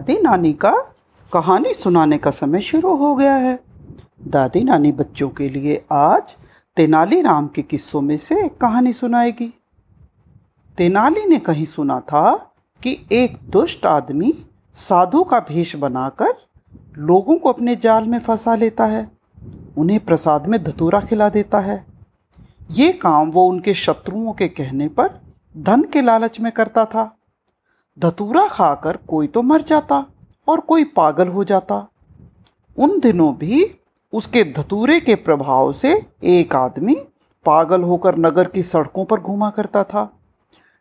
दादी नानी का कहानी सुनाने का समय शुरू हो गया है। दादी नानी बच्चों के लिए आज तेनालीराम के किस्सों में से एक कहानी सुनाएगी। तेनाली ने कहीं सुना था कि एक दुष्ट आदमी साधु का भेष बनाकर लोगों को अपने जाल में फंसा लेता है। उन्हें प्रसाद में धतूरा खिला देता है। ये काम वो उनके शत्रुओं के कहने पर धन के लालच में करता था। धतूरा खाकर कोई तो मर जाता और कोई पागल हो जाता। उन दिनों भी उसके धतूरे के प्रभाव से एक आदमी पागल होकर नगर की सड़कों पर घूमा करता था।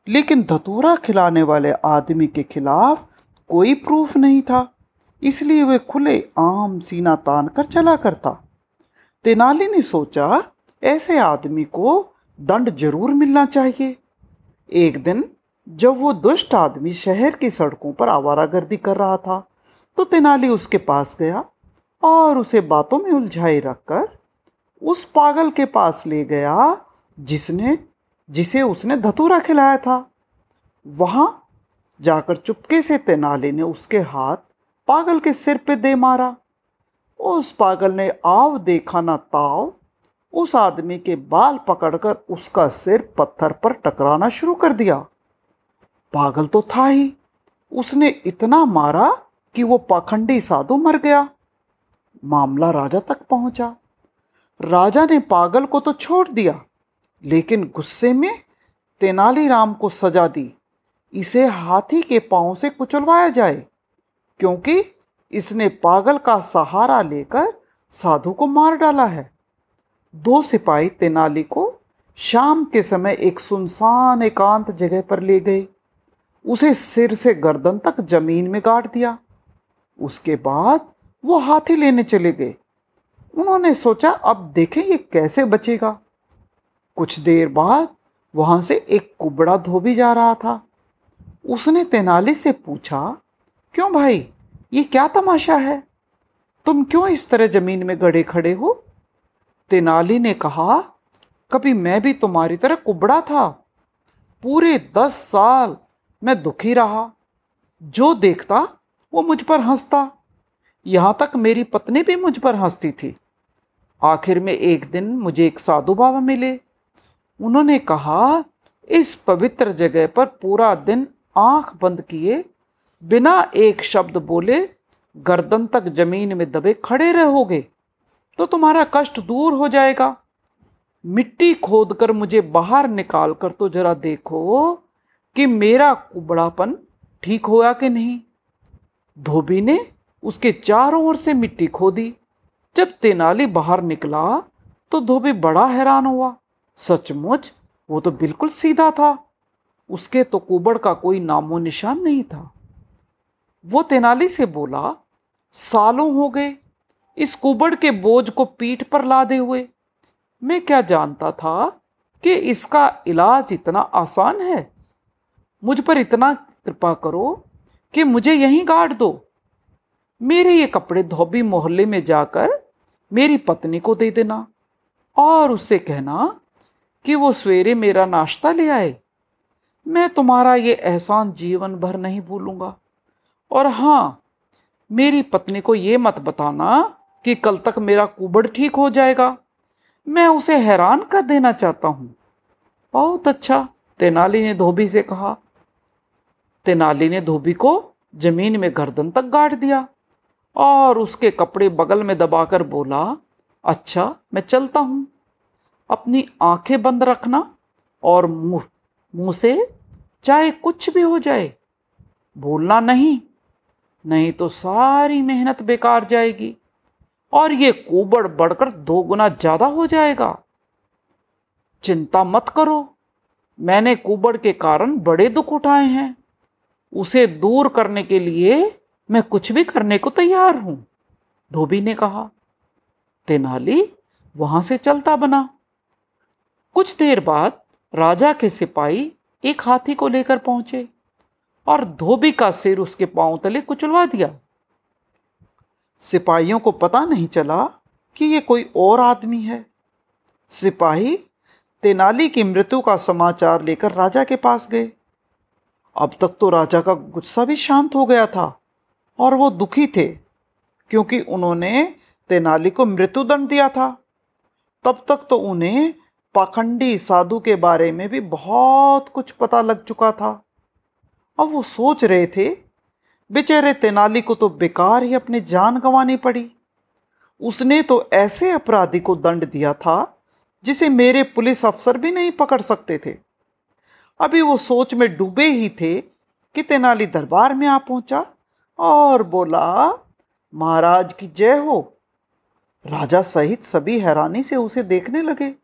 लेकिन धतूरा खिलाने वाले आदमी के खिलाफ कोई प्रूफ नहीं था, इसलिए वह खुले आम सीना तान कर चला करता। तेनाली ने सोचा, ऐसे आदमी को दंड ज़रूर मिलना चाहिए। एक दिन जब वो दुष्ट आदमी शहर की सड़कों पर आवारागर्दी कर रहा था तो तेनाली उसके पास गया और उसे बातों में उलझाए रखकर उस पागल के पास ले गया जिसने, जिसे उसने धतूरा खिलाया था। वहाँ जाकर चुपके से तेनाली ने उसके हाथ पागल के सिर पे दे मारा। उस पागल ने आव देखा ना ताव, उस आदमी के बाल पकड़कर उसका सिर पत्थर पर टकराना शुरू कर दिया। पागल तो था ही। उसने इतना मारा कि वो पाखंडी साधु मर गया। मामला राजा तक पहुँचा। राजा ने पागल को तो छोड़ दिया, लेकिन गुस्से में तेनालीराम को सजा दी। इसे हाथी के पाँव से कुचलवाया जाए, क्योंकि इसने पागल का सहारा लेकर साधु को मार डाला है। दो सिपाही तेनाली को शाम के समय एक सुनसान एकांत जगह पर ले गए। उसे सिर से गर्दन तक ज़मीन में गाड़ दिया। उसके बाद वो हाथी लेने चले गए। उन्होंने सोचा, अब देखें ये कैसे बचेगा। कुछ देर बाद वहाँ से एक कुबड़ा धोबी जा रहा था। उसने तेनाली से पूछा, क्यों भाई, ये क्या तमाशा है? तुम क्यों इस तरह ज़मीन में गड़े खड़े हो? तेनाली ने कहा, कभी मैं भी तुम्हारी तरह कुबड़ा था। पूरे दस साल मैं दुखी रहा। जो देखता, वो मुझ पर हंसता। यहाँ तक मेरी पत्नी भी मुझ पर हंसती थी। आखिर में एक दिन मुझे एक साधु बाबा मिले। उन्होंने कहा, इस पवित्र जगह पर पूरा दिन आँख बंद किए, बिना एक शब्द बोले गर्दन तक ज़मीन में दबे खड़े रहोगे तो तुम्हारा कष्ट दूर हो जाएगा। मिट्टी खोदकर मुझे बाहर निकाल कर तो जरा देखो कि मेरा कुबड़ापन ठीक होया कि नहीं? धोबी ने उसके चारों ओर से मिट्टी खोदी। जब तेनाली बाहर निकला तो धोबी बड़ा हैरान हुआ। सचमुच, वो तो बिल्कुल सीधा था। उसके तो कुबड़ का कोई नामो निशान नहीं था। वो तेनाली से बोला, सालों हो गए, इस कुबड़ के बोझ को पीठ पर लादे हुए। मैं क्या जानता था कि इसका इलाज इतना आसान है? मुझ पर इतना कृपा करो कि मुझे यहीं गाड़ दो। मेरे ये कपड़े धोबी मोहल्ले में जाकर मेरी पत्नी को दे देना और उससे कहना कि वो सवेरे मेरा नाश्ता ले आए। मैं तुम्हारा ये एहसान जीवन भर नहीं भूलूँगा। और हाँ मेरी पत्नी को ये मत बताना कि कल तक मेरा कुबड़ ठीक हो जाएगा। मैं उसे हैरान कर देना चाहता हूँ। बहुत अच्छा तेनाली ने धोबी से कहा। तेनाली ने धोबी को ज़मीन में गर्दन तक गाड़ दिया और उसके कपड़े बगल में दबाकर बोला अच्छा मैं चलता हूँ। अपनी आँखें बंद रखना और मुँह मुँह से चाहे कुछ भी हो जाए। बोलना नहीं नहीं तो सारी मेहनत बेकार जाएगी और ये कुबड़ बढ़कर दो गुना ज़्यादा हो जाएगा। चिंता मत करो, मैंने कुबड़ के कारण बड़े दुख उठाए हैं। उसे दूर करने के लिए मैं कुछ भी करने को तैयार हूँ, धोबी ने कहा। तेनाली वहाँ से चलता बना। कुछ देर बाद राजा के सिपाही एक हाथी को लेकर पहुँचे और धोबी का सिर उसके पाँव तले कुचलवा दिया। सिपाहियों को पता नहीं चला कि ये कोई और आदमी है। सिपाही तेनाली की मृत्यु का समाचार लेकर राजा के पास गए। अब तक तो राजा का गुस्सा भी शांत हो गया था और वो दुखी थे, क्योंकि उन्होंने तेनाली को मृत्युदंड दिया था। तब तक तो उन्हें पाखंडी साधु के बारे में भी बहुत कुछ पता लग चुका था। अब वो सोच रहे थे, बेचारे तेनाली को तो बेकार ही अपनी जान गंवानी पड़ी। उसने तो ऐसे अपराधी को दंड दिया था जिसे मेरे पुलिस अफसर भी नहीं पकड़ सकते थे। अभी वो सोच में डूबे ही थे कि तेनाली दरबार में आ पहुँचा और बोला, महाराज की जय हो। राजा सहित सभी हैरानी से उसे देखने लगे।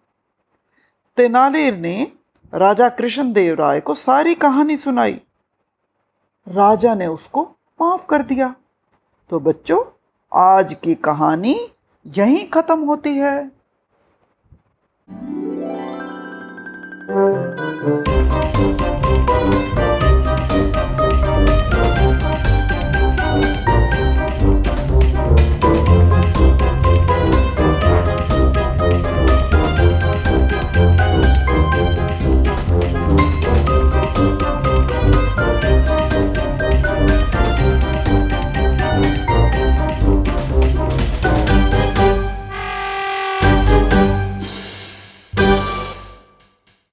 तेनालीर ने राजा कृष्णदेव राय को सारी कहानी सुनाई। राजा ने उसको माफ़ कर दिया। तो बच्चों, आज की कहानी यहीं खत्म होती है।